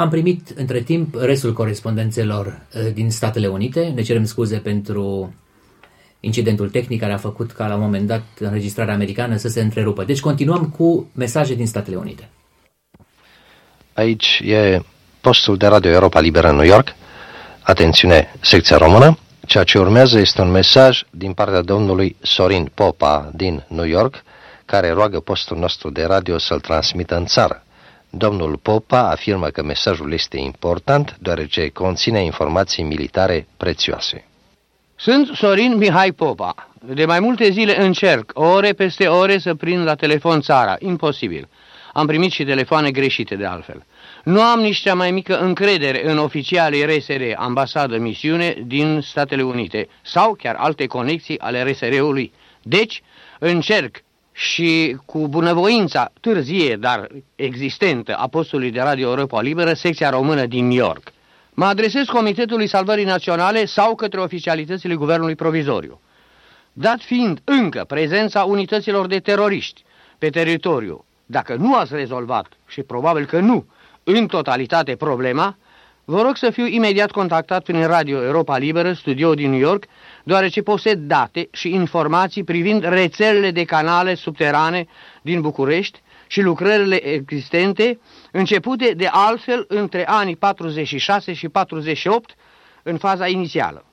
Am primit între timp restul corespondențelor uh, din Statele Unite. Ne cerem scuze pentru incidentul tehnic care a făcut ca la un moment dat înregistrarea americană să se întrerupă. Deci continuăm cu mesaje din Statele Unite. Aici e postul de radio Europa Liberă în New York. Atențiune, secția română. Ceea ce urmează este un mesaj din partea domnului Sorin Popa din New York, care roagă postul nostru de radio să-l transmită în țară. Domnul Popa afirmă că mesajul este important, deoarece conține informații militare prețioase. Sunt Sorin Mihai Popa. De mai multe zile încerc, ore peste ore, să prind la telefon țara. Imposibil. Am primit și telefoane greșite de altfel. Nu am nici cea mai mică încredere în oficialii RSR, ambasadă misiune din Statele Unite, sau chiar alte conexii ale RSR-ului. Deci, încerc și cu bunăvoința târzie, dar existentă, a postului de Radio Europa Liberă, secția română din New York. Mă adresez Comitetului Salvării Naționale sau către oficialitățile Guvernului Provizoriu. Dat fiind încă prezența unităților de teroriști pe teritoriu, dacă nu ați rezolvat, și probabil că nu, în totalitate problema, vă rog să fiu imediat contactat prin Radio Europa Liberă, studio din New York, deoarece posed date și informații privind rețelele de canale subterane din București și lucrările existente, începute de altfel între anii 46 și 48 în faza inițială.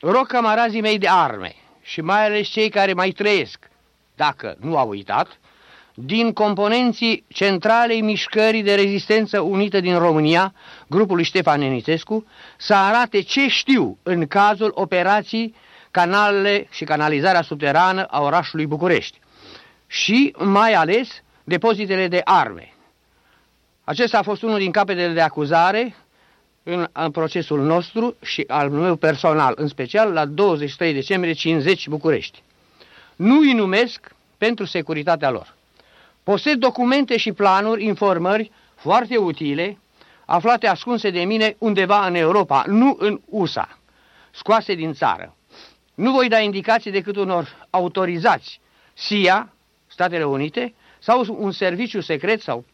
Rog camarazii mei de arme și mai ales cei care mai trăiesc, dacă nu au uitat, din componenții centralei mișcării de rezistență unită din România, grupului Ștefan Nenitescu, să arate ce știu în cazul operației canalele și canalizarea subterană a orașului București și mai ales depozitele de arme. Acesta a fost unul din capetele de acuzare în, în procesul nostru și al meu personal, în special la 23 decembrie 50 București. Nu îi numesc pentru securitatea lor. Posed documente și planuri, informări foarte utile, aflate ascunse de mine undeva în Europa, nu în USA, scoase din țară. Nu voi da indicații decât unor autorizați SIA, Statele Unite, sau un serviciu secret sau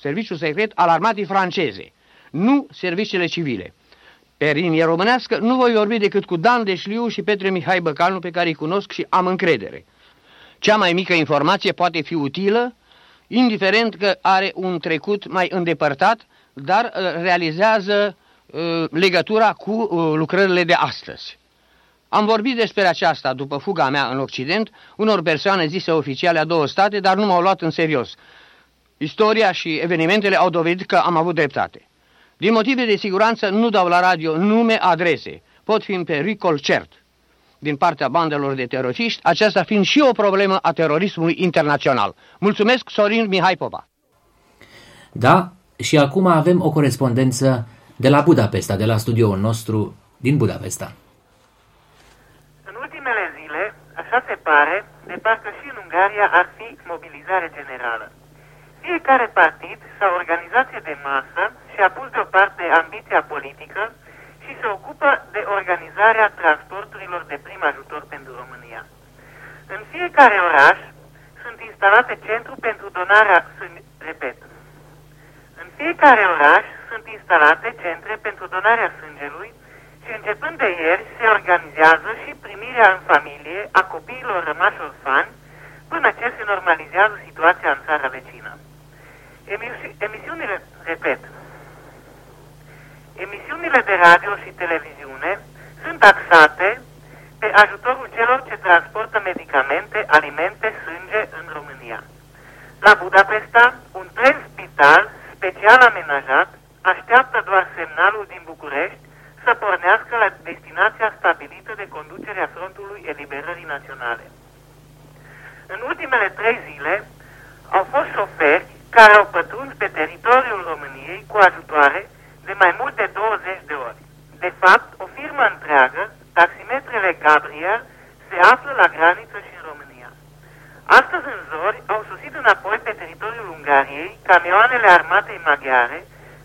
serviciu secret al armatei franceze, nu serviciile civile. Pe linie românească nu voi vorbi decât cu Dan Deșliu și Petre Mihai Băcalnu, pe care îi cunosc și am încredere. Cea mai mică informație poate fi utilă indiferent că are un trecut mai îndepărtat, dar uh, realizează uh, legătura cu uh, lucrările de astăzi. Am vorbit despre aceasta după fuga mea în Occident, unor persoane zise oficiale a două state, dar nu m-au luat în serios. Istoria și evenimentele au dovedit că am avut dreptate. Din motive de siguranță nu dau la radio nume, adrese. Pot fi în pericol cert din partea bandelor de teroriști, aceasta fiind și o problemă a terorismului internațional. Mulțumesc, Sorin Mihai Popa. Da, și acum avem o corespondență de la Budapesta, de la studioul nostru din Budapesta. În ultimele zile, așa se pare, de parcă și în Ungaria ar fi mobilizare generală. Fiecare partid sau organizație de masă și-a pus deoparte ambiția politică și se ocupă de organizarea transporturilor de prim ajutor pentru România. În fiecare oraș sunt instalate centru pentru donarea, repet, în fiecare oraș sunt instalate centre pentru donarea sângelui și începând de ieri se organizează și primirea în familie a copiilor rămași orfani până ce se normalizează situația în țara vecină. Emisi emisiunile, repet, Emisiunile de radio și televiziune sunt axate pe ajutorul celor ce transportă medicamente, alimente, sânge în România. La Budapesta, un tren spital special amenajat așteaptă doar semnalul din București să pornească la destinația stabilită de conducerea Frontului Eliberării Naționale. În ultimele trei zile au fost șoferi care au pătruns pe teritoriul României cu ajutoare de mai mult de 20 de ori. De fapt, o firmă întreagă, taximetrele Gabriel, se află la graniță și în România. Astăzi în zori au sosit înapoi pe teritoriul Ungariei camioanele armatei maghiare,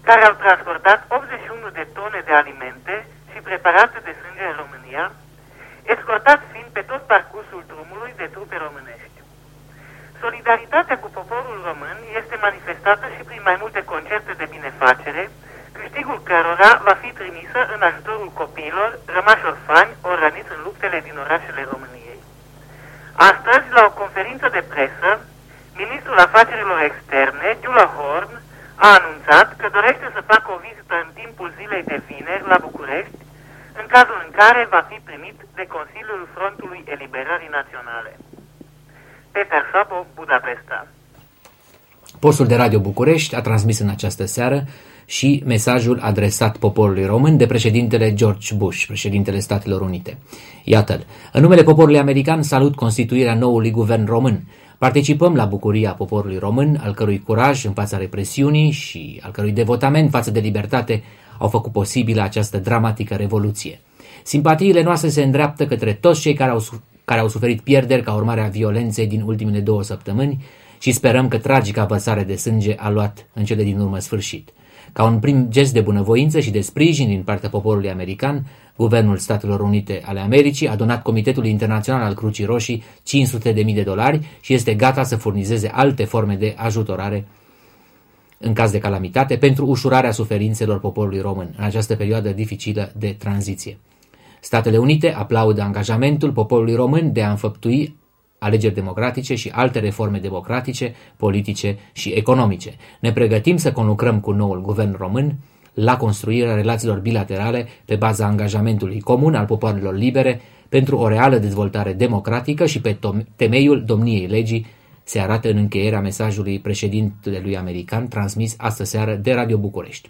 care au transportat 81 de tone de alimente și preparate de sânge în România, escortat fiind pe tot parcursul drumului de trupe românești. Solidaritatea cu poporul român este manifestată și prin mai multe concerte de bine afacere, câștigul cărora va fi trimisă în ajutorul copiilor rămași orfani ori răniți în luptele din orașele României. Astăzi, la o conferință de presă, ministrul afacerilor externe, Gyula Horn, a anunțat că dorește să facă o vizită în timpul zilei de vineri la București, în cazul în care va fi primit de Consiliul Frontului Eliberării Naționale. Peter Sapo, Budapesta. Postul de Radio București a transmis în această seară și mesajul adresat poporului român de președintele George Bush, președintele Statelor Unite. Iată-l. În numele poporului american salut constituirea noului guvern român. Participăm la bucuria poporului român, al cărui curaj în fața represiunii și al cărui devotament față de libertate au făcut posibilă această dramatică revoluție. Simpatiile noastre se îndreaptă către toți cei care au, care au suferit pierderi ca urmare a violenței din ultimele două săptămâni, și sperăm că tragica apăsare de sânge a luat în cele din urmă sfârșit. Ca un prim gest de bunăvoință și de sprijin din partea poporului american, Guvernul Statelor Unite ale Americii a donat Comitetului Internațional al Crucii Roșii 500.000 de dolari și este gata să furnizeze alte forme de ajutorare în caz de calamitate pentru ușurarea suferințelor poporului român în această perioadă dificilă de tranziție. Statele Unite aplaudă angajamentul poporului român de a înfăptui alegeri democratice și alte reforme democratice, politice și economice. Ne pregătim să conlucrăm cu noul guvern român la construirea relațiilor bilaterale pe baza angajamentului comun al popoarelor libere pentru o reală dezvoltare democratică și pe temeiul domniei legii se arată în încheierea mesajului președintelui american transmis astă seară de Radio București.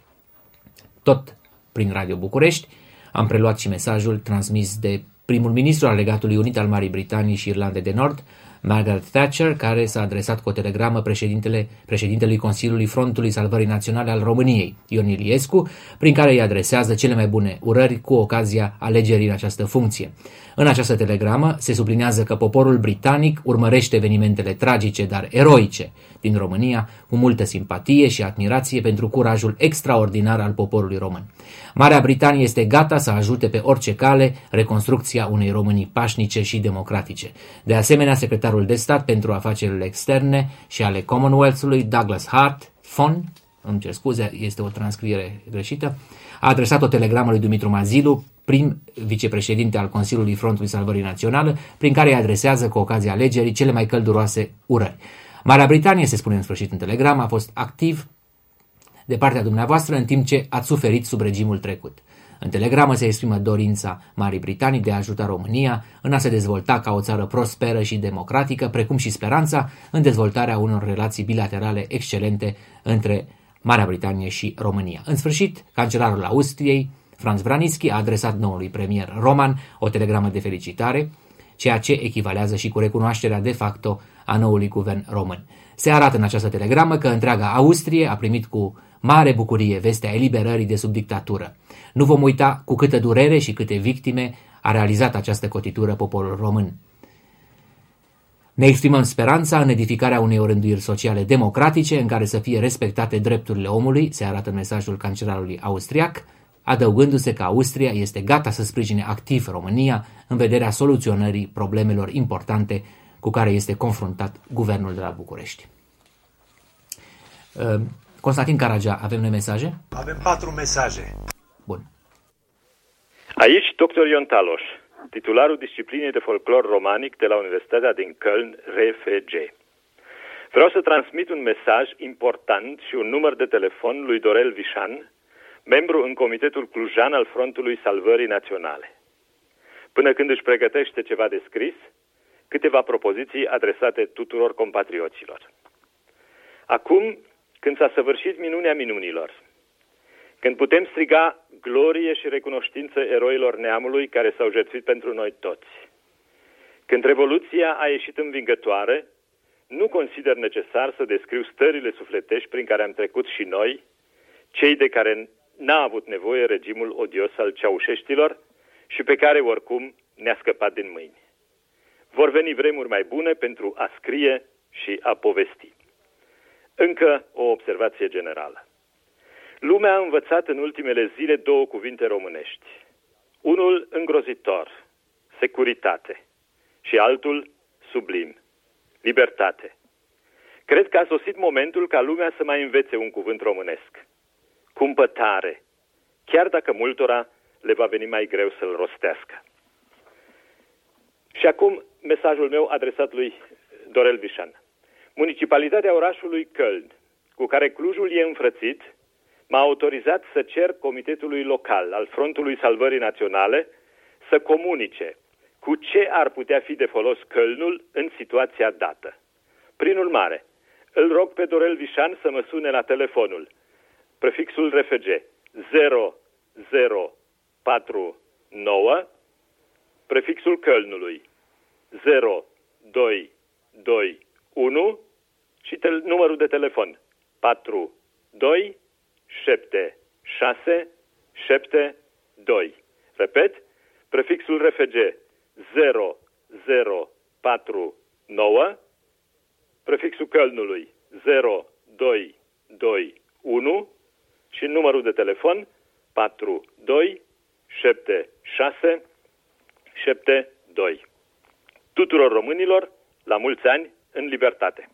Tot prin Radio București am preluat și mesajul transmis de primul ministru al Legatului Unit al Marii Britanii și Irlande de Nord, Margaret Thatcher, care s-a adresat cu o telegramă președintele, președintelui Consiliului Frontului Salvării Naționale al României, Ion Iliescu, prin care îi adresează cele mai bune urări cu ocazia alegerii în această funcție. În această telegramă se sublinează că poporul britanic urmărește evenimentele tragice, dar eroice din România cu multă simpatie și admirație pentru curajul extraordinar al poporului român. Marea Britanie este gata să ajute pe orice cale reconstrucția unei Românii pașnice și democratice. De asemenea, secretarul de stat pentru afacerile externe și ale Commonwealth-ului, Douglas Hart, Fon, îmi cer scuze, este o transcriere greșită, a adresat o telegramă lui Dumitru Mazilu, prim vicepreședinte al Consiliului Frontului Salvării Națională, prin care îi adresează cu ocazia alegerii cele mai călduroase urări. Marea Britanie, se spune în sfârșit în telegram, a fost activ de partea dumneavoastră în timp ce ați suferit sub regimul trecut. În telegramă se exprimă dorința Marii Britanii de a ajuta România în a se dezvolta ca o țară prosperă și democratică, precum și speranța în dezvoltarea unor relații bilaterale excelente între Marea Britanie și România. În sfârșit, cancelarul Austriei, Franz Vranitzky, a adresat noului premier roman o telegramă de felicitare, ceea ce echivalează și cu recunoașterea de facto a noului guvern român. Se arată în această telegramă că întreaga Austrie a primit cu mare bucurie vestea eliberării de sub dictatură. Nu vom uita cu câtă durere și câte victime a realizat această cotitură poporul român. Ne exprimăm speranța în edificarea unei orânduiri sociale democratice în care să fie respectate drepturile omului, se arată în mesajul cancelarului austriac, adăugându-se că Austria este gata să sprijine activ România în vederea soluționării problemelor importante cu care este confruntat guvernul de la București. Ă, Constantin Caragea, avem noi mesaje? Avem patru mesaje. Bun. Aici dr. Ion Taloș, titularul disciplinei de folclor romanic de la Universitatea din Köln, RFG. Vreau să transmit un mesaj important și un număr de telefon lui Dorel Vișan, membru în Comitetul Clujan al Frontului Salvării Naționale. Până când își pregătește ceva de scris, câteva propoziții adresate tuturor compatrioților. Acum, când s-a săvârșit minunea minunilor, când putem striga glorie și recunoștință eroilor neamului care s-au jertfit pentru noi toți, când Revoluția a ieșit învingătoare, nu consider necesar să descriu stările sufletești prin care am trecut și noi, cei de care n-a avut nevoie regimul odios al ceaușeștilor și pe care oricum ne-a scăpat din mâini. Vor veni vremuri mai bune pentru a scrie și a povesti. Încă o observație generală. Lumea a învățat în ultimele zile două cuvinte românești. Unul îngrozitor, securitate, și altul sublim, libertate. Cred că a sosit momentul ca lumea să mai învețe un cuvânt românesc. cumpătare, chiar dacă multora le va veni mai greu să-l rostească. Și acum mesajul meu adresat lui Dorel Vișan. Municipalitatea orașului Căln, cu care Clujul e înfrățit, m-a autorizat să cer Comitetului Local al Frontului Salvării Naționale să comunice cu ce ar putea fi de folos Călnul în situația dată. Prin urmare, îl rog pe Dorel Vișan să mă sune la telefonul prefixul RFG 0049, prefixul Călnului 0221 și tel- numărul de telefon 427672. Repet, prefixul RFG 0049, prefixul Călnului 0221 și numărul de telefon 427672. Tuturor românilor, la mulți ani, în libertate!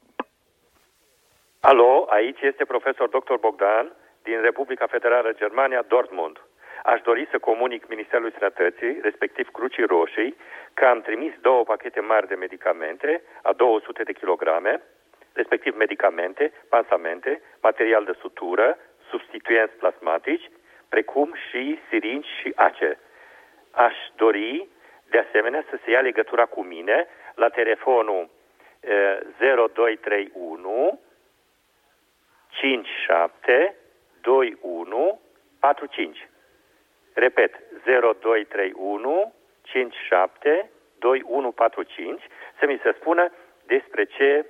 Alo, aici este profesor dr. Bogdan din Republica Federală Germania, Dortmund. Aș dori să comunic Ministerului Sănătății, respectiv Crucii Roșii, că am trimis două pachete mari de medicamente, a 200 de kilograme, respectiv medicamente, pansamente, material de sutură, substituenți plasmatici, precum și siringi și ace. Aș dori, de asemenea, să se ia legătura cu mine la telefonul eh, 0231 57 21 45. Repet, 0231 57 2145 să mi se spună despre ce,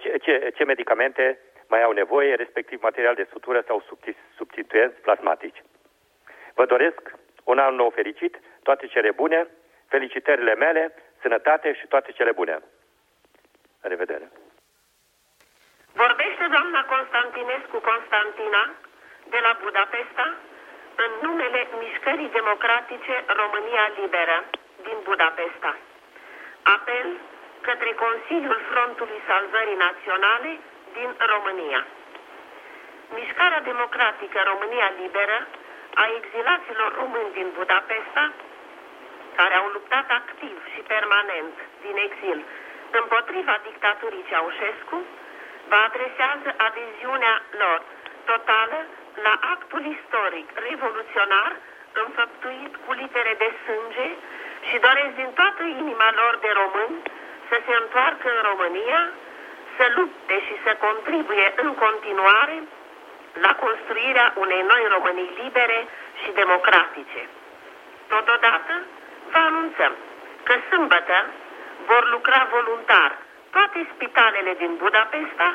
ce, ce, ce medicamente mai au nevoie, respectiv material de sutură sau substituenți plasmatici. Vă doresc un an nou fericit, toate cele bune, felicitările mele, sănătate și toate cele bune. La revedere! Vorbește doamna Constantinescu Constantina de la Budapesta în numele Mișcării Democratice România Liberă din Budapesta. Apel către Consiliul Frontului Salvării Naționale din România. Mișcarea Democratică România Liberă a exilaților români din Budapesta, care au luptat activ și permanent din exil împotriva dictaturii Ceaușescu, vă adresează adeziunea lor totală la actul istoric revoluționar înfăptuit cu litere de sânge și doresc din toată inima lor de români să se întoarcă în România, să lupte și să contribuie în continuare la construirea unei noi Românii libere și democratice. Totodată vă anunțăm că sâmbătă vor lucra voluntar toate spitalele din Budapesta,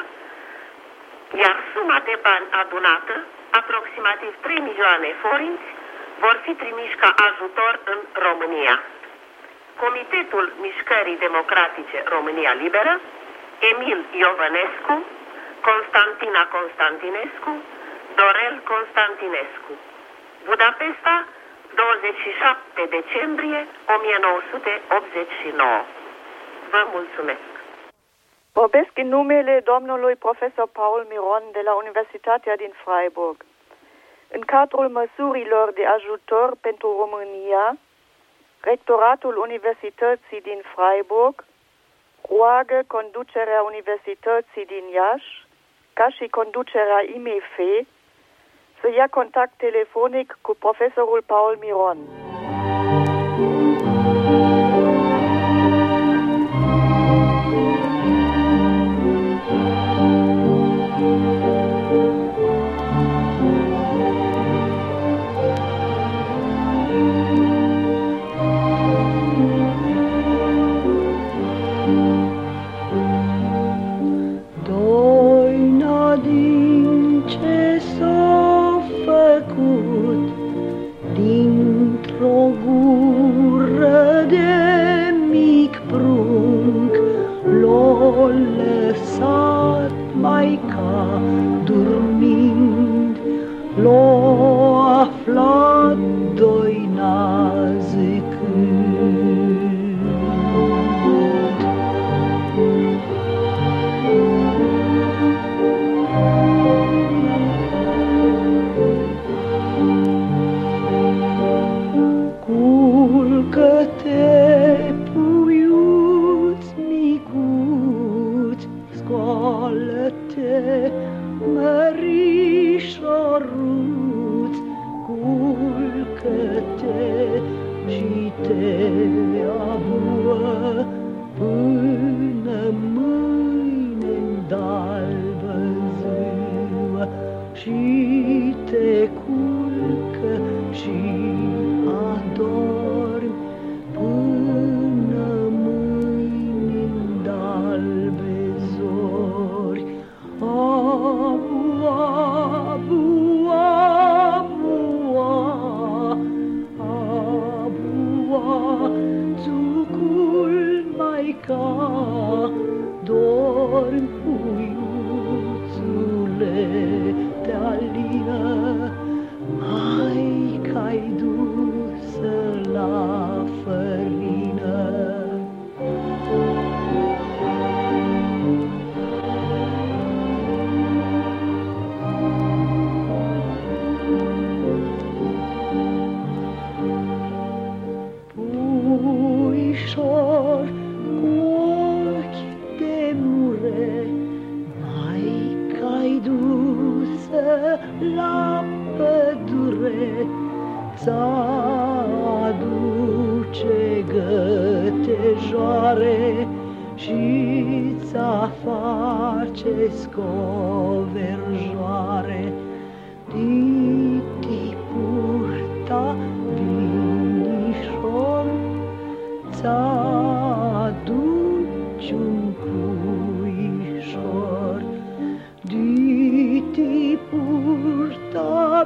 iar suma de bani adunată, aproximativ 3 milioane forinți, vor fi trimiși ca ajutor în România. Comitetul Mișcării Democratice România Liberă, Emil Iovănescu, Constantina Constantinescu, Dorel Constantinescu. Budapesta, 27 decembrie 1989. Vă mulțumesc! Vorbesc în numele domnului profesor Paul Miron de la Universitatea din Freiburg. În cadrul măsurilor de ajutor pentru România, Rectoratul Universității din Freiburg roagă conducerea Universității din Iași, ca și conducerea IMF, să ia contact telefonic cu profesorul Paul Miron.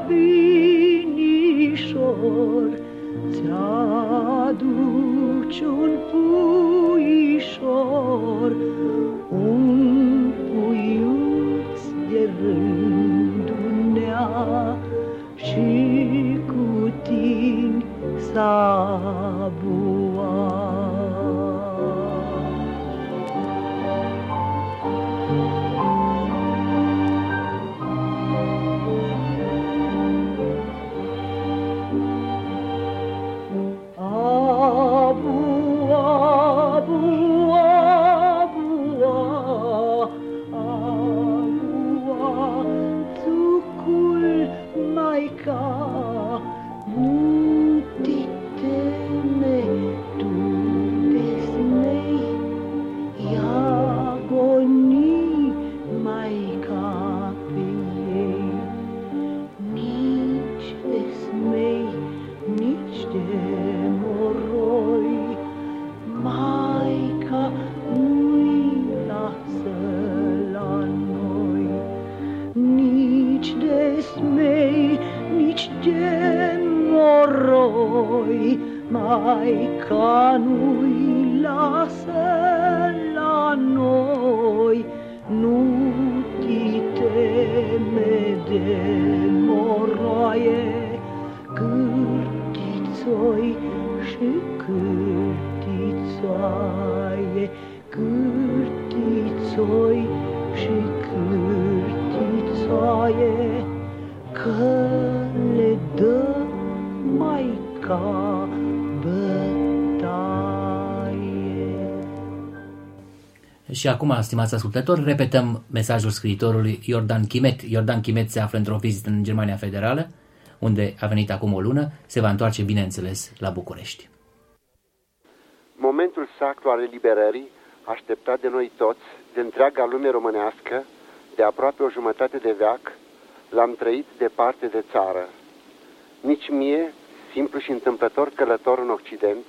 Binișor, ți-aduci un puișor, cârtițoi și cârtițoaie, cârtițoi și cârtițoaie, că le dă Maica bătaie. Și acum, stimați ascultători, repetăm mesajul scriitorului Iordan Chimet. Iordan Chimet se află într-o vizită în Germania Federală, unde a venit acum o lună, se va întoarce, bineînțeles, la București. Momentul sacru al eliberării, așteptat de noi toți, de întreaga lume românească, de aproape o jumătate de veac, l-am trăit departe de țară. Nici mie, simplu și întâmplător călător în Occident,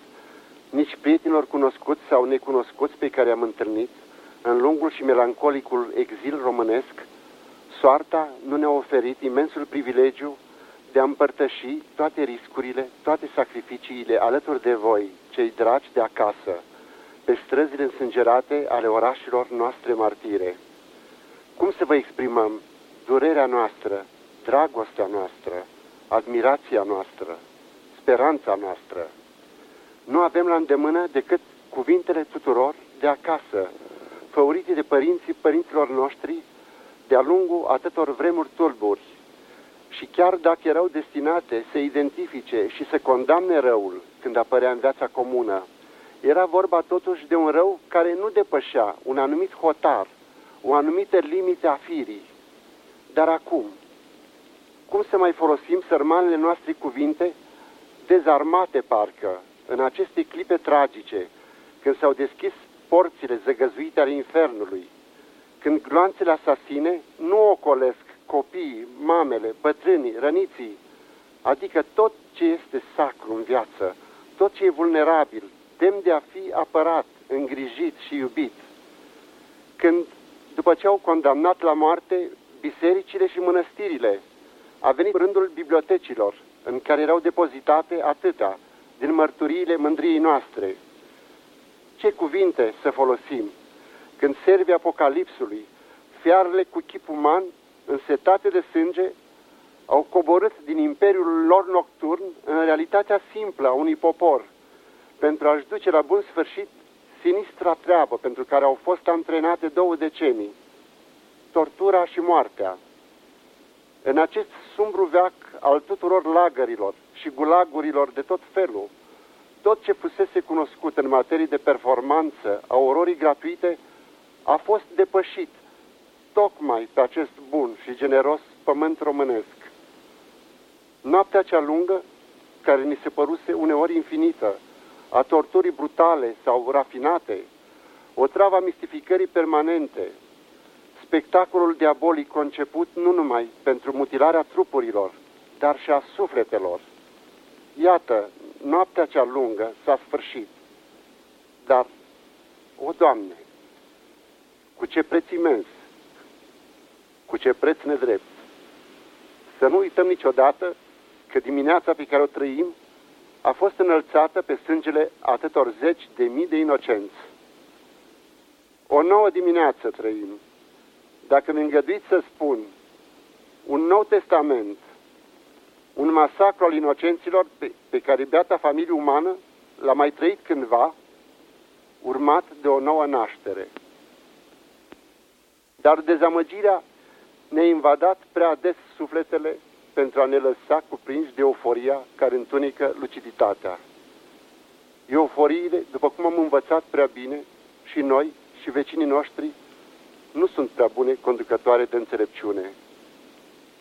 nici prietenilor cunoscuți sau necunoscuți pe care am întâlnit, în lungul și melancolicul exil românesc, soarta nu ne-a oferit imensul privilegiu de a împărtăși toate riscurile, toate sacrificiile alături de voi, cei dragi de acasă, pe străzile însângerate ale orașelor noastre martire. Cum să vă exprimăm durerea noastră, dragostea noastră, admirația noastră, speranța noastră? Nu avem la îndemână decât cuvintele tuturor de acasă, făurite de părinții părinților noștri de-a lungul atâtor vremuri tulburi. Și chiar dacă erau destinate să identifice și să condamne răul când apărea în viața comună, era vorba totuși de un rău care nu depășea un anumit hotar, o anumită limite a firii. Dar acum, cum să mai folosim sărmanele noastre cuvinte, dezarmate parcă, în aceste clipe tragice, când s-au deschis porțile zăgăzuite ale infernului, când gloanțele asasine nu ocolesc copiii, mamele, bătrânii, răniții, adică tot ce este sacru în viață, tot ce e vulnerabil, demn de a fi apărat, îngrijit și iubit. Când, după ce au condamnat la moarte bisericile și mănăstirile, a venit rândul bibliotecilor, în care erau depozitate atâtea din mărturiile mândriei noastre. Ce cuvinte să folosim când servi apocalipsului, fiarele cu chip uman, însetate de sânge, au coborât din imperiul lor nocturn în realitatea simplă a unui popor, pentru a-și duce la bun sfârșit sinistra treabă pentru care au fost antrenate două decenii, tortura și moartea. În acest sumbru veac al tuturor lagărilor și gulagurilor de tot felul, tot ce fusese cunoscut în materie de performanță a ororii gratuite a fost depășit tocmai pe acest bun și generos pământ românesc. Noaptea cea lungă, care ni se păruse uneori infinită, a torturii brutale sau rafinate, o travă a mistificării permanente, spectacolul diabolic conceput nu numai pentru mutilarea trupurilor, dar și a sufletelor. Iată, noaptea cea lungă s-a sfârșit. Dar, o Doamne, cu ce preț imens, cu ce preț nedrept. Să nu uităm niciodată că dimineața pe care o trăim a fost înălțată pe sângele atâtor zeci de mii de inocenți. O nouă dimineață trăim. Dacă mi îngăduiți să spun, un nou testament, un masacru al inocenților pe, pe care beata familie umană l-a mai trăit cândva, urmat de o nouă naștere. Dar dezamăgirea ne-a invadat prea des sufletele pentru a ne lăsa cuprinși de euforia care întunecă luciditatea. Euforiile, după cum am învățat prea bine, și noi și vecinii noștri, nu sunt prea bune conducătoare de înțelepciune.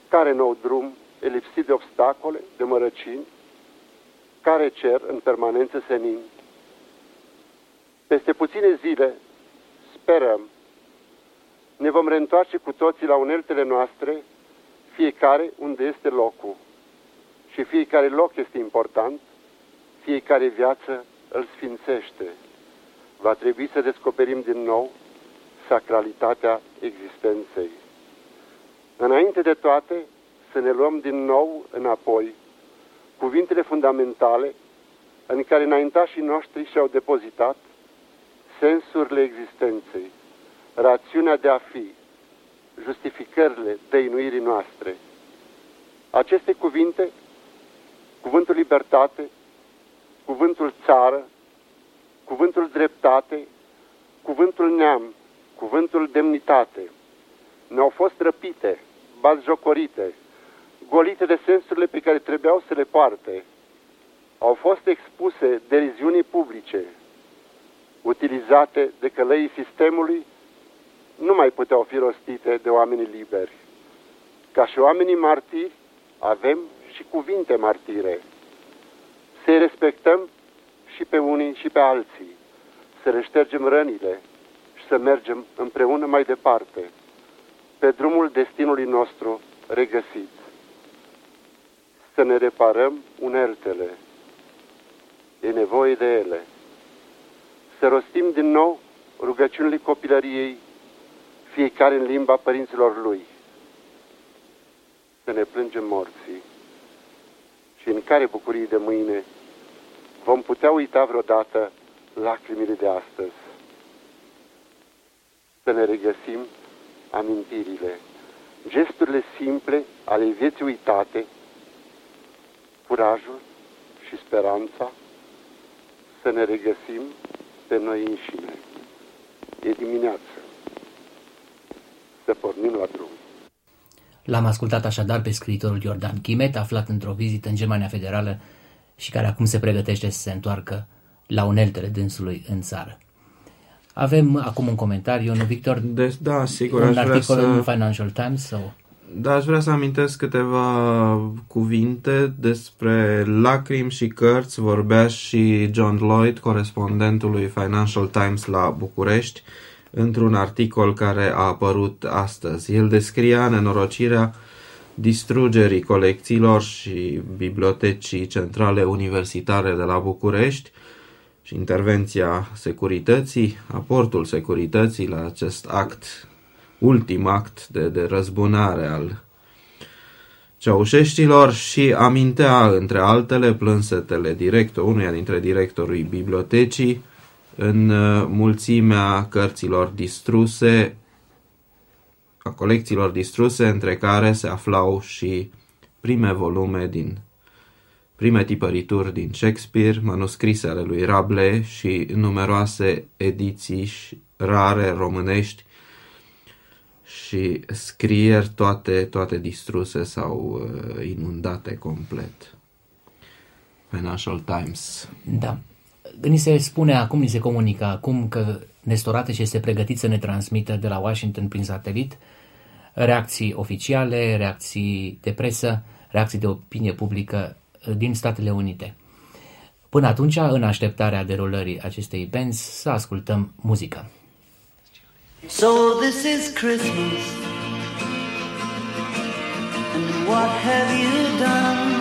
Care nou drum e lipsit de obstacole, de mărăcini, care cer în permanență senin. Peste puține zile, sperăm, ne vom reîntoarce cu toții la uneltele noastre, fiecare unde este locul. Și fiecare loc este important, fiecare viață îl sfințește. Va trebui să descoperim din nou sacralitatea existenței. Înainte de toate, să ne luăm din nou înapoi cuvintele fundamentale în care înaintașii noștri și-au depozitat sensurile existenței, rațiunea de a fi, justificările dăinuirii noastre. Aceste cuvinte, cuvântul libertate, cuvântul țară, cuvântul dreptate, cuvântul neam, cuvântul demnitate, ne-au fost răpite, bazjocorite, golite de sensurile pe care trebuiau să le poarte, au fost expuse deriziunii publice, utilizate de călăii sistemului nu mai puteau fi rostite de oamenii liberi. Ca și oamenii martiri, avem și cuvinte martire. Să-i respectăm și pe unii și pe alții, să le ștergem rănile și să mergem împreună mai departe, pe drumul destinului nostru regăsit. Să ne reparăm uneltele. E nevoie de ele. Să rostim din nou rugăciunile copilăriei fiecare în limba părinților lui. Să ne plângem morții și în care bucurii de mâine vom putea uita vreodată lacrimile de astăzi. Să ne regăsim amintirile, gesturile simple ale vieții uitate, curajul și speranța, să ne regăsim pe noi înșine. E dimineață să pornim la drum. L-am ascultat așadar pe scriitorul Iordan Chimet, aflat într-o vizită în Germania Federală și care acum se pregătește să se întoarcă la uneltele dânsului în țară. Avem acum un comentariu, nu, Victor? De, da, sigur. Un aș vrea articol să... în Financial Times? Sau? Da, aș vrea să amintesc câteva cuvinte despre lacrimi și cărți. Vorbea și John Lloyd, corespondentul lui Financial Times la București, într-un articol care a apărut astăzi. El descria nenorocirea distrugerii colecțiilor și bibliotecii centrale universitare de la București și intervenția securității, aportul securității la acest act, ultim act de, de răzbunare al ceaușeștilor și amintea, între altele, plânsetele director, unuia dintre directorii bibliotecii, în uh, mulțimea cărților distruse, a colecțiilor distruse, între care se aflau și prime volume din prime tipărituri din Shakespeare, manuscrise ale lui Rabelais și numeroase ediții rare românești și scrieri toate, toate distruse sau uh, inundate complet. Financial Times. Da. Ni se spune acum, ni se comunică acum că Nestorate și este pregătit să ne transmită de la Washington prin satelit reacții oficiale, reacții de presă, reacții de opinie publică din Statele Unite. Până atunci, în așteptarea derulării acestei benzi, să ascultăm muzică. So this is Christmas, and what have you done?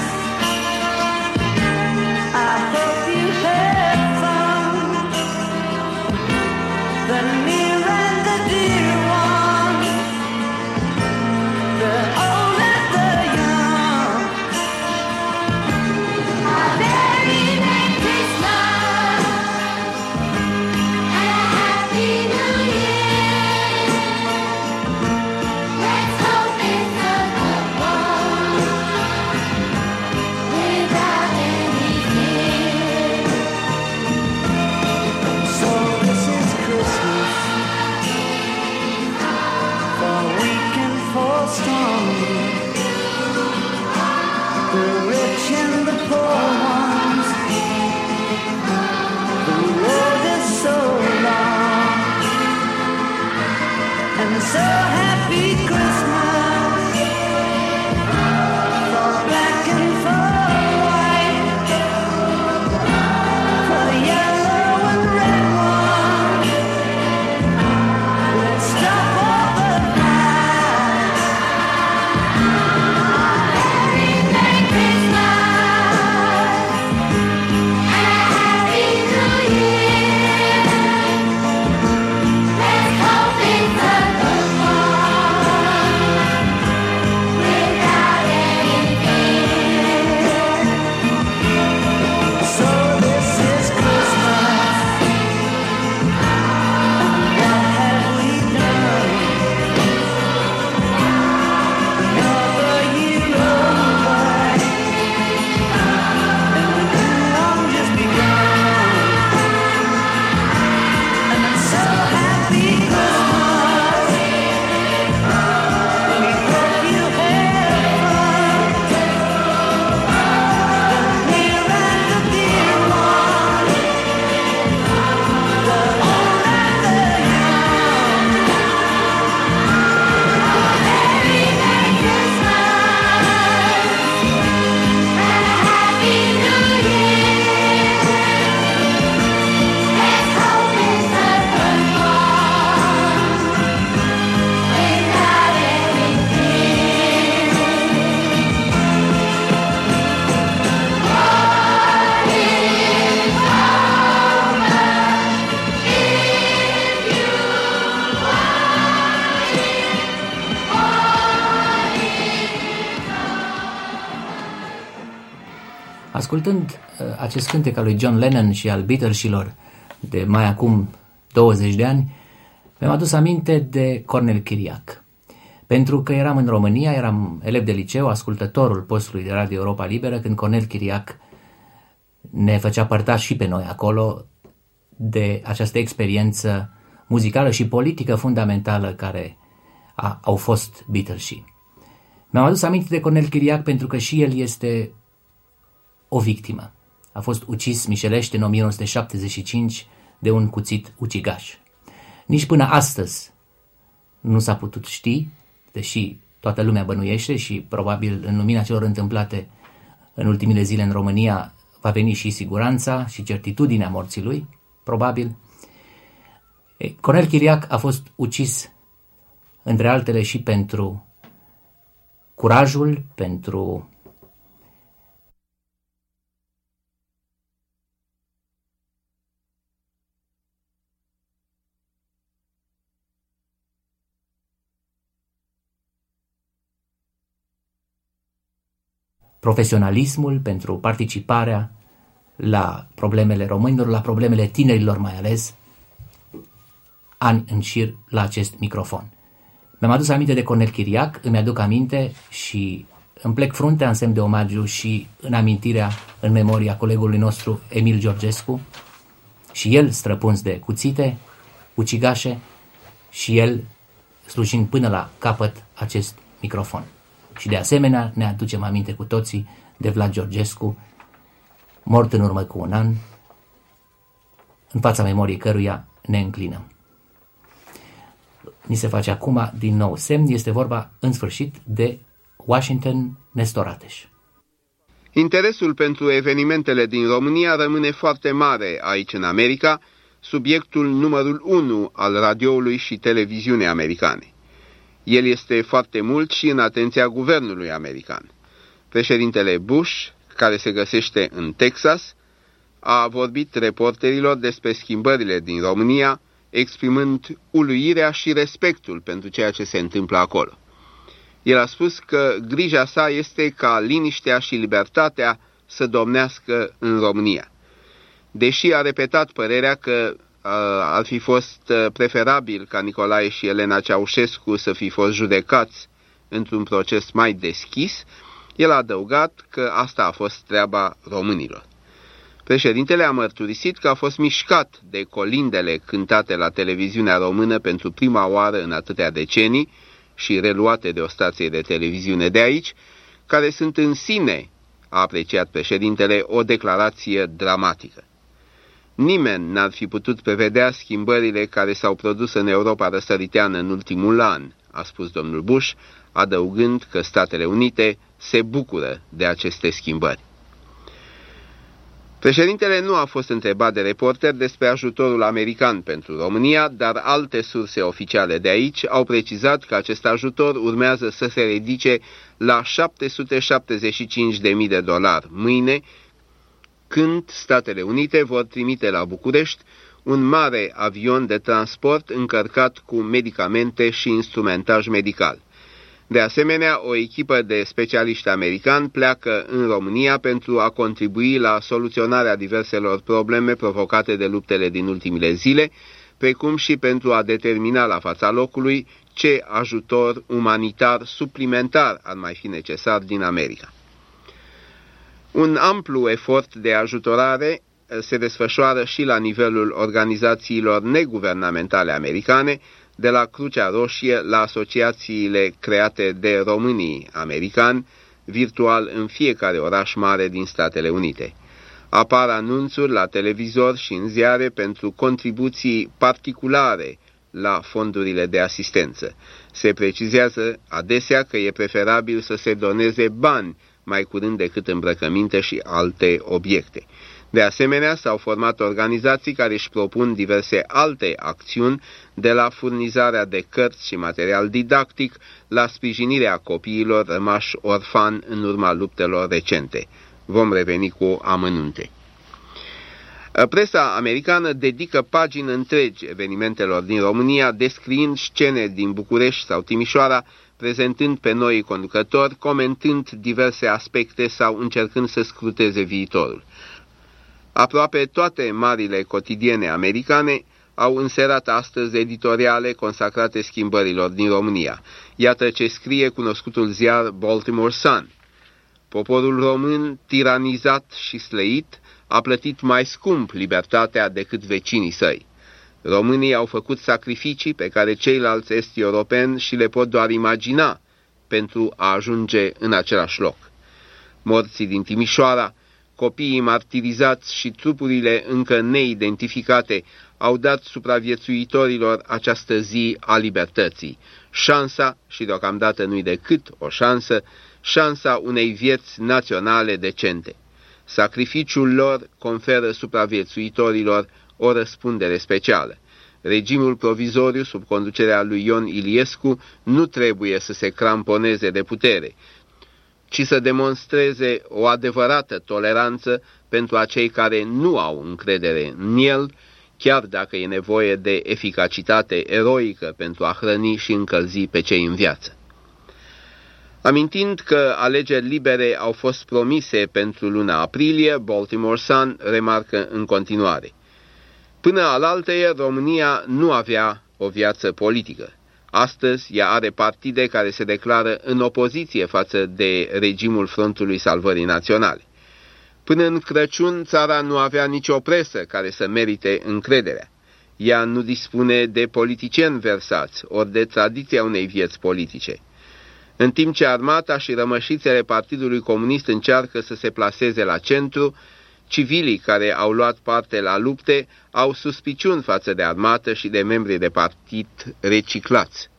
Ascultând uh, acest cântec al lui John Lennon și al Beatlesilor de mai acum 20 de ani, mi-am adus aminte de Cornel Chiriac. Pentru că eram în România, eram elev de liceu, ascultătorul postului de Radio Europa Liberă, când Cornel Chiriac ne făcea părtași și pe noi acolo de această experiență muzicală și politică fundamentală care a, au fost Beatles și. Mi-am adus aminte de Cornel Chiriac pentru că și el este o victimă. A fost ucis mișelește în 1975 de un cuțit ucigaș. Nici până astăzi nu s-a putut ști, deși toată lumea bănuiește și probabil în lumina celor întâmplate în ultimile zile în România va veni și siguranța și certitudinea morții lui, probabil. Cornel Chiriac a fost ucis între altele și pentru curajul, pentru profesionalismul, pentru participarea la problemele românilor, la problemele tinerilor mai ales, ani în șir la acest microfon. Mi-am adus aminte de Cornel Chiriac, îmi aduc aminte și îmi plec fruntea în semn de omagiu și în amintirea, în memoria colegului nostru Emil Georgescu, și el străpuns de cuțite, ucigașe, și el slujind până la capăt acest microfon. Și de asemenea ne aducem aminte cu toții de Vlad Georgescu, mort în urmă cu un an, în fața memoriei căruia ne înclinăm. Ni se face acum din nou semn, este vorba în sfârșit de Washington Nestorateș. Interesul pentru evenimentele din România rămâne foarte mare aici în America, subiectul numărul 1 al radioului și televiziunii americane. El este foarte mult și în atenția guvernului american. Președintele Bush, care se găsește în Texas, a vorbit reporterilor despre schimbările din România, exprimând uluirea și respectul pentru ceea ce se întâmplă acolo. El a spus că grija sa este ca liniștea și libertatea să domnească în România. Deși a repetat părerea că ar fi fost preferabil ca Nicolae și Elena Ceaușescu să fi fost judecați într-un proces mai deschis, el a adăugat că asta a fost treaba românilor. Președintele a mărturisit că a fost mișcat de colindele cântate la televiziunea română pentru prima oară în atâtea decenii și reluate de o stație de televiziune de aici, care sunt în sine, a apreciat președintele, o declarație dramatică. Nimeni n-ar fi putut prevedea schimbările care s-au produs în Europa răsăriteană în ultimul an, a spus domnul Bush, adăugând că Statele Unite se bucură de aceste schimbări. Președintele nu a fost întrebat de reporter despre ajutorul american pentru România, dar alte surse oficiale de aici au precizat că acest ajutor urmează să se ridice la 775.000 de dolari mâine, când Statele Unite vor trimite la București un mare avion de transport încărcat cu medicamente și instrumentaj medical. De asemenea, o echipă de specialiști americani pleacă în România pentru a contribui la soluționarea diverselor probleme provocate de luptele din ultimile zile, precum și pentru a determina la fața locului ce ajutor umanitar suplimentar ar mai fi necesar din America. Un amplu efort de ajutorare eh, se desfășoară și la nivelul organizațiilor neguvernamentale americane, de la Crucea Roșie la asociațiile create de românii americani, virtual în fiecare oraș mare din Statele Unite. Apar anunțuri la televizor și în ziare pentru contribuții particulare la fondurile de asistență. Se precizează adesea că e preferabil să se doneze bani mai curând decât îmbrăcăminte și alte obiecte. De asemenea, s-au format organizații care își propun diverse alte acțiuni, de la furnizarea de cărți și material didactic, la sprijinirea copiilor rămași orfani în urma luptelor recente. Vom reveni cu amănunte. Presa americană dedică pagini întregi evenimentelor din România, descriind scene din București sau Timișoara, prezentând pe noi conducători, comentând diverse aspecte sau încercând să scruteze viitorul. Aproape toate marile cotidiene americane au înserat astăzi editoriale consacrate schimbărilor din România. Iată ce scrie cunoscutul ziar Baltimore Sun. Poporul român, tiranizat și slăit, a plătit mai scump libertatea decât vecinii săi. Românii au făcut sacrificii pe care ceilalți esti europeni și le pot doar imagina pentru a ajunge în același loc. Morții din Timișoara, copiii martirizați și trupurile încă neidentificate au dat supraviețuitorilor această zi a libertății, șansa, și deocamdată nu-i decât o șansă, șansa unei vieți naționale decente. Sacrificiul lor conferă supraviețuitorilor o răspundere specială. Regimul provizoriu sub conducerea lui Ion Iliescu nu trebuie să se cramponeze de putere, ci să demonstreze o adevărată toleranță pentru acei care nu au încredere în el, chiar dacă e nevoie de eficacitate eroică pentru a hrăni și încălzi pe cei în viață. Amintind că alegeri libere au fost promise pentru luna aprilie, Baltimore Sun remarcă în continuare. Până alaltăieri, România nu avea o viață politică. Astăzi, ea are partide care se declară în opoziție față de regimul Frontului Salvării Naționale. Până în Crăciun, țara nu avea nicio presă care să merite încrederea. Ea nu dispune de politicieni versați, ori de tradiția unei vieți politice. În timp ce armata și rămășițele Partidului Comunist încearcă să se plaseze la centru, civilii care au luat parte la lupte au suspiciuni față de armată și de membrii de partid reciclați.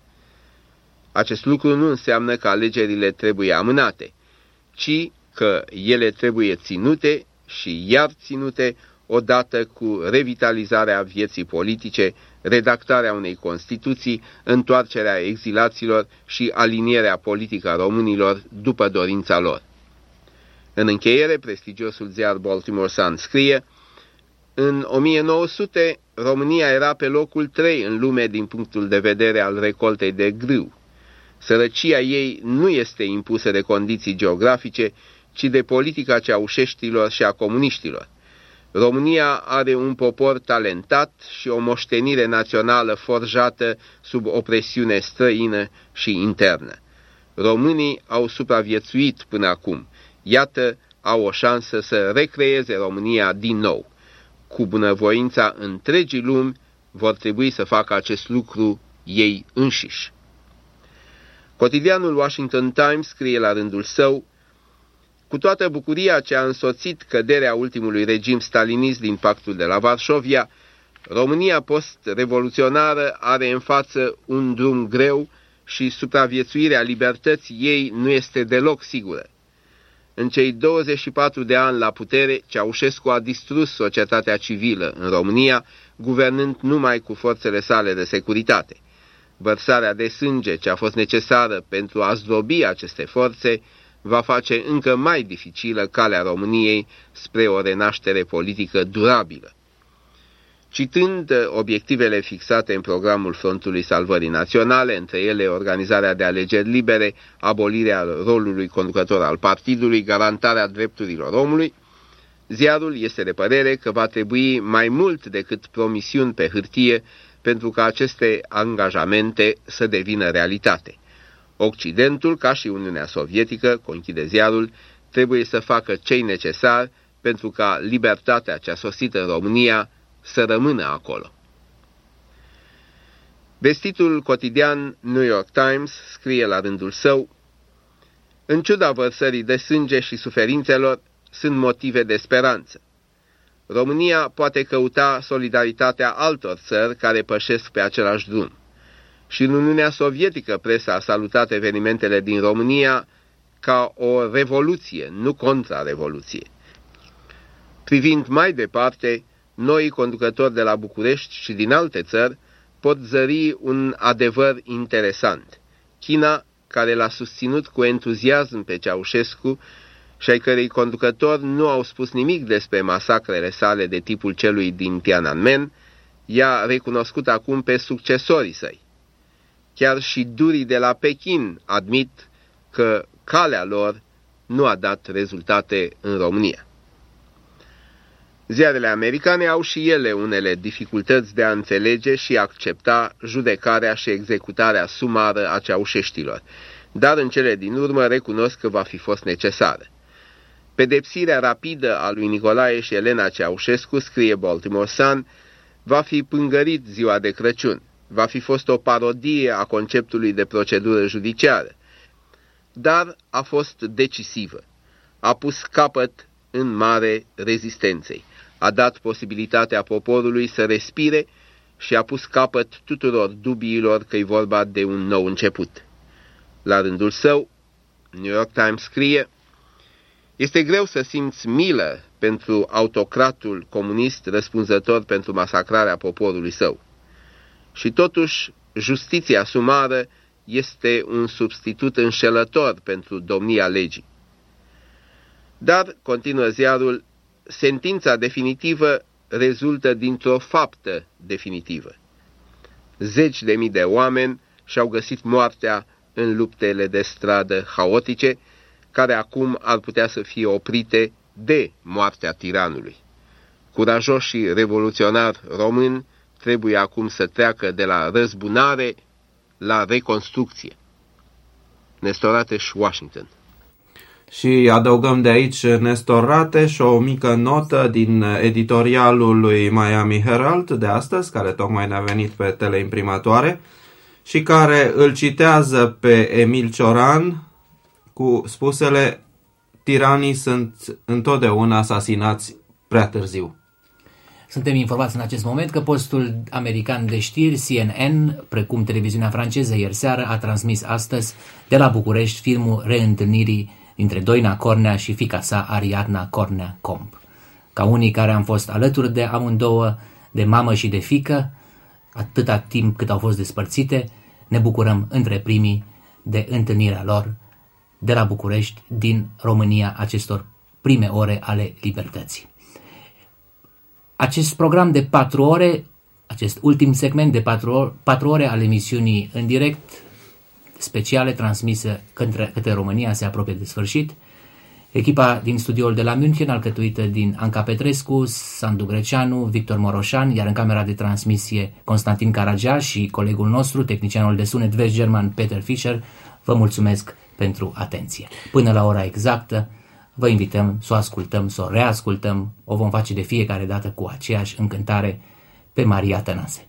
Acest lucru nu înseamnă că alegerile trebuie amânate, ci că ele trebuie ținute și iar ținute odată cu revitalizarea vieții politice, redactarea unei Constituții, întoarcerea exilaților și alinierea politică a românilor după dorința lor. În încheiere, prestigiosul ziar Baltimore Sun scrie, În 1900, România era pe locul 3 în lume din punctul de vedere al recoltei de grâu. Sărăcia ei nu este impusă de condiții geografice, ci de politica ceaușeștilor și a comuniștilor. România are un popor talentat și o moștenire națională forjată sub opresiune străină și internă. Românii au supraviețuit până acum. Iată, au o șansă să recreeze România din nou. Cu bunăvoința întregii lumi vor trebui să facă acest lucru ei înșiși. Cotidianul Washington Times scrie la rândul său, cu toată bucuria ce a însoțit căderea ultimului regim stalinist din pactul de la Varșovia, România post-revoluționară are în față un drum greu și supraviețuirea libertății ei nu este deloc sigură. În cei 24 de ani la putere, Ceaușescu a distrus societatea civilă în România, guvernând numai cu forțele sale de securitate. Vărsarea de sânge ce a fost necesară pentru a zdrobi aceste forțe va face încă mai dificilă calea României spre o renaștere politică durabilă. Citând obiectivele fixate în programul Frontului Salvării Naționale, între ele organizarea de alegeri libere, abolirea rolului conducător al partidului, garantarea drepturilor omului, ziarul este de părere că va trebui mai mult decât promisiuni pe hârtie pentru ca aceste angajamente să devină realitate. Occidentul, ca și Uniunea Sovietică, conchide ziarul, trebuie să facă cei necesar pentru ca libertatea cea sosită în România să rămână acolo. Vestitul cotidian New York Times scrie la rândul său, În ciuda vărsării de sânge și suferințelor, sunt motive de speranță. România poate căuta solidaritatea altor țări care pășesc pe același drum. Și în Uniunea Sovietică presa a salutat evenimentele din România ca o revoluție, nu contra-revoluție. Privind mai departe, noi conducători de la București și din alte țări pot zări un adevăr interesant. China, care l-a susținut cu entuziasm pe Ceaușescu și ai cărei conducători nu au spus nimic despre masacrele sale de tipul celui din Tiananmen, i-a recunoscut acum pe succesorii săi. Chiar și durii de la Pekin admit că calea lor nu a dat rezultate în România. Ziarele americane au și ele unele dificultăți de a înțelege și accepta judecarea și executarea sumară a ceaușeștilor, dar în cele din urmă recunosc că va fi fost necesară. Pedepsirea rapidă a lui Nicolae și Elena Ceaușescu, scrie Baltimore Sun, va fi pângărit ziua de Crăciun, va fi fost o parodie a conceptului de procedură judiciară, dar a fost decisivă. A pus capăt în mare rezistenței, a dat posibilitatea poporului să respire și a pus capăt tuturor dubiilor că e vorba de un nou început. La rândul său, New York Times scrie, Este greu să simți milă pentru autocratul comunist răspunzător pentru masacrarea poporului său. Și totuși, justiția sumară este un substitut înșelător pentru domnia legii. Dar, continuă ziarul, sentința definitivă rezultă dintr-o faptă definitivă. Zeci de mii de oameni și-au găsit moartea în luptele de stradă haotice, care acum ar putea să fie oprite de moartea tiranului. Curajoșii revoluționari români trebuie acum să treacă de la răzbunare la reconstrucție. Nestor Rateș, Washington și adăugăm de aici Nestor Rateș o mică notă din editorialul lui Miami Herald de astăzi, care tocmai ne-a venit pe teleimprimatoare și care îl citează pe Emil Cioran cu spusele Tiranii sunt întotdeauna asasinați prea târziu. Suntem informați în acest moment că postul american de știri, CNN, precum televiziunea franceză ieri seară, a transmis astăzi de la București filmul reîntâlnirii dintre Doina Cornea și fica sa Ariadna Cornea Comp. Ca unii care am fost alături de amândouă, de mamă și de fică, atâta timp cât au fost despărțite, ne bucurăm între primii de întâlnirea lor de la București din România acestor prime ore ale libertății. Acest program de patru ore, acest ultim segment de patru ore, patru ore al emisiunii în direct, speciale transmise către, către România se apropie de sfârșit. Echipa din studioul de la München, alcătuită din Anca Petrescu, Sandu Greceanu, Victor Moroșan, iar în camera de transmisie Constantin Caragea și colegul nostru, tehnicianul de sunet West German, Peter Fischer, vă mulțumesc pentru atenție. Până la ora exactă, vă invităm să o ascultăm, să o reascultăm, o vom face de fiecare dată cu aceeași încântare pe Maria Tănase.